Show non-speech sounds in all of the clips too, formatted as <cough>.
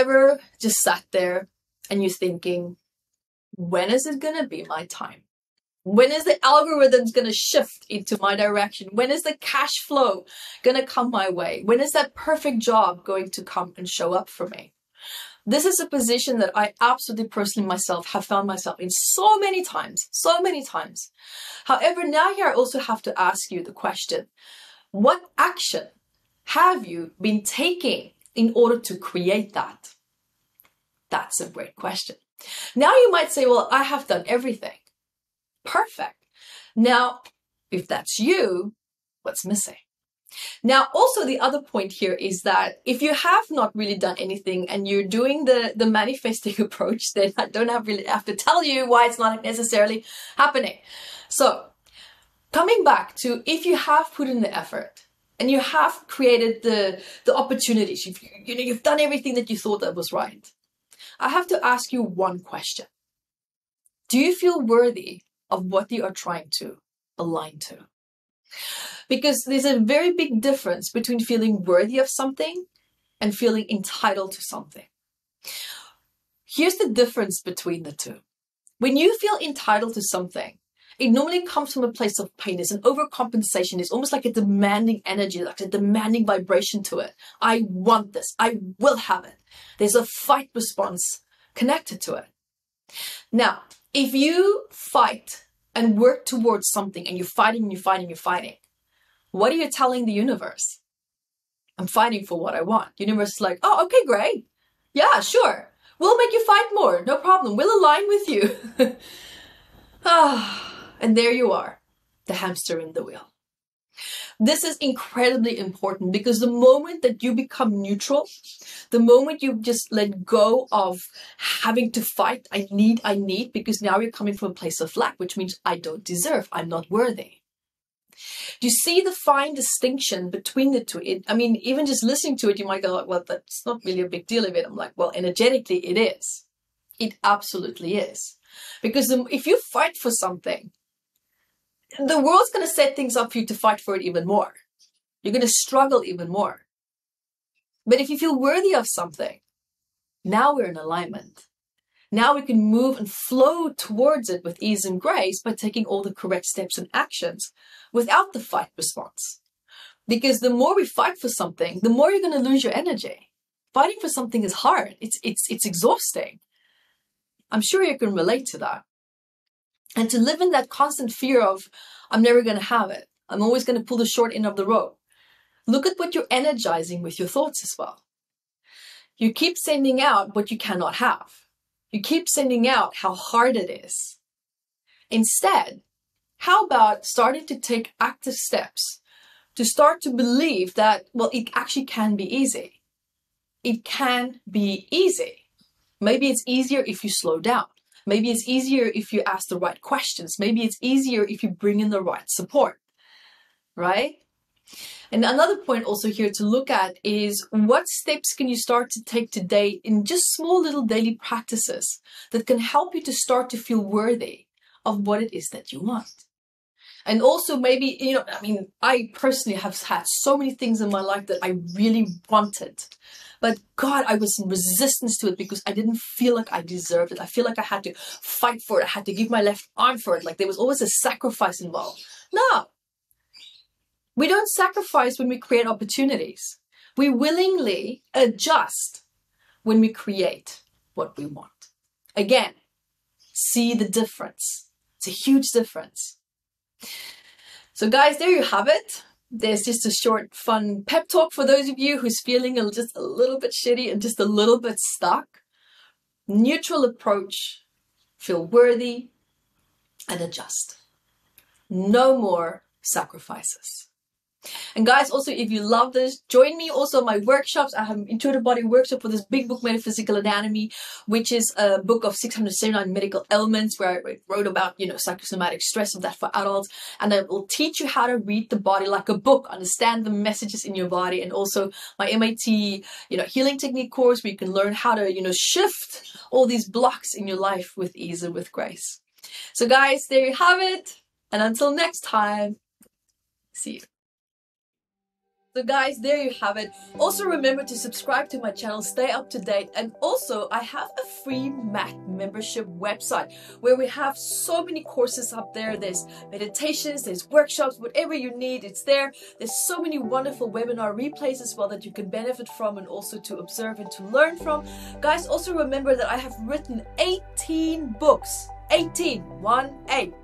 ever just sat there and you're thinking, when is it going to be my time? When is the algorithms going to shift into my direction? When is the cash flow going to come my way? When is that perfect job going to come and show up for me? This is a position that I absolutely personally myself have found myself in so many times, so many times. However, now here I also have to ask you the question, what action have you been taking in order to create that? That's a great question. Now you might say, well, I have done everything. Perfect. Now, if that's you, what's missing? Now, also the other point here is that if you have not really done anything and you're doing the, the manifesting <laughs> approach, then I don't have really have to tell you why it's not necessarily happening. So coming back to if you have put in the effort and you have created the, the opportunities, you've, you know, you've done everything that you thought that was right. I have to ask you one question. Do you feel worthy of what you are trying to align to? Because there's a very big difference between feeling worthy of something and feeling entitled to something. Here's the difference between the two. When you feel entitled to something, it normally comes from a place of pain. It's an overcompensation. It's almost like a demanding energy, like a demanding vibration to it. I want this. I will have it. There's a fight response connected to it. Now, if you fight and work towards something and you're fighting and you're fighting, you're fighting, what are you telling the universe? I'm fighting for what I want. Universe is like, oh, okay, great. Yeah, sure. We'll make you fight more. No problem. We'll align with you. <laughs> ah, and there you are, the hamster in the wheel. This is incredibly important because the moment that you become neutral, the moment you just let go of having to fight, I need, I need, because now you're coming from a place of lack, which means I don't deserve, I'm not worthy. Do you see the fine distinction between the two? It, I mean, even just listening to it, you might go, well, that's not really a big deal of it. I'm like, well, energetically, it is. It absolutely is. Because if you fight for something, the world's going to set things up for you to fight for it even more. You're going to struggle even more. But if you feel worthy of something, now we're in alignment. Now we can move and flow towards it with ease and grace by taking all the correct steps and actions without the fight response. Because the more we fight for something, the more you're going to lose your energy. Fighting for something is hard. It's, it's, it's exhausting. I'm sure you can relate to that. And to live in that constant fear of, I'm never going to have it. I'm always going to pull the short end of the rope. Look at what you're energizing with your thoughts as well. You keep sending out what you cannot have. You keep sending out how hard it is. Instead, how about starting to take active steps to start to believe that, well, it actually can be easy. It can be easy. Maybe it's easier if you slow down. Maybe it's easier if you ask the right questions. Maybe it's easier if you bring in the right support, right? And another point also here to look at is what steps can you start to take today in just small little daily practices that can help you to start to feel worthy of what it is that you want. And also maybe, you know, I mean, I personally have had so many things in my life that I really wanted. But God, I was in resistance to it because I didn't feel like I deserved it. I feel like I had to fight for it. I had to give my left arm for it. Like there was always a sacrifice involved. No, we don't sacrifice when we create opportunities. We willingly adjust when we create what we want. Again, see the difference. It's a huge difference. So, guys, there you have it. There's just a short, fun pep talk for those of you who's feeling just a little bit shitty and just a little bit stuck. Neutral approach, feel worthy, and adjust. No more sacrifices. And guys, also, if you love this, join me also my workshops. I have an intuitive body workshop for this big book, Metaphysical Anatomy, which is a book of 679 medical ailments where I wrote about, you know, psychosomatic stress of that for adults. And I will teach you how to read the body like a book, understand the messages in your body. And also my MIT, you know, healing technique course where you can learn how to, you know, shift all these blocks in your life with ease and with grace. So guys, there you have it. And until next time, see you. So guys, there you have it. Also remember to subscribe to my channel, stay up to date. And also I have a free math membership website where we have so many courses up there. There's meditations, there's workshops, whatever you need, it's there. There's so many wonderful webinar replays as well that you can benefit from and also to observe and to learn from. Guys, also remember that I have written 18 books. 18, 1 8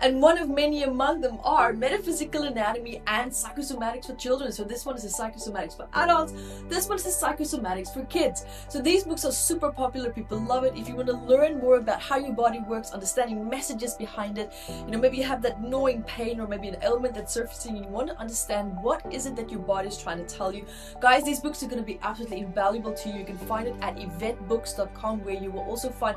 and one of many among them are metaphysical anatomy and psychosomatics for children. So this one is a psychosomatics for adults, this one is a psychosomatics for kids. So these books are super popular, people love it. If you want to learn more about how your body works, understanding messages behind it, you know, maybe you have that gnawing pain or maybe an ailment that's surfacing and you want to understand what is it that your body is trying to tell you. Guys, these books are going to be absolutely invaluable to you. You can find it at eventbooks.com where you will also find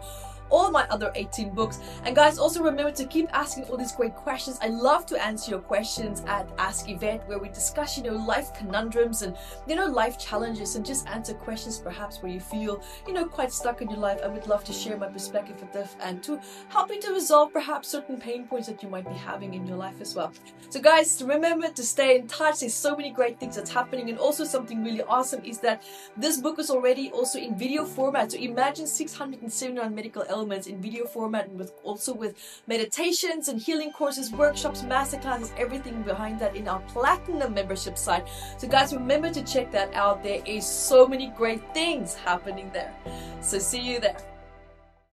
all my other 18 books. And guys, also remember to keep asking all these great questions. I love to answer your questions at Ask Evette, where we discuss, you know, life conundrums and, you know, life challenges and just answer questions perhaps where you feel, you know, quite stuck in your life. I would love to share my perspective with this and to help you to resolve perhaps certain pain points that you might be having in your life as well. So guys, remember to stay in touch. There's so many great things that's happening. And also something really awesome is that this book is already also in video format. So imagine 679 medical elements elements in video format and with also with meditations and healing courses, workshops, masterclasses, everything behind that in our platinum membership site. So guys, remember to check that out. There is so many great things happening there. So see you there.